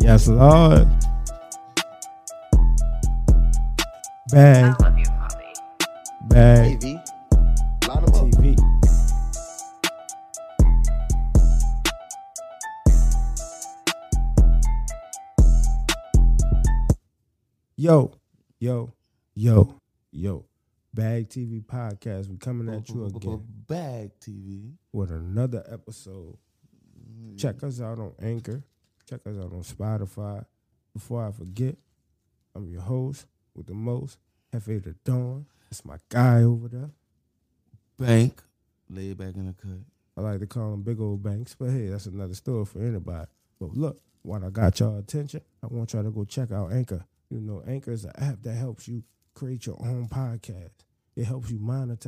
Yes, Lord. Bag, I love you, Poppy. bag, TV. Line 'em up. TV. Yo, yo, yo, yo. Bag TV podcast. We coming at you again Bag TV. with another episode. Check us out on Anchor. Check us out on Spotify. Before I forget, I'm your host with the most, Hefe the Dawn. It's my guy over there. Bank. Lay back in the cut. I like to call them big old banks, but hey, that's another story for anybody. But look, while I got y'all attention, I want y'all to go check out Anchor. You know, Anchor is an app that helps you create your own podcast. It helps you monetize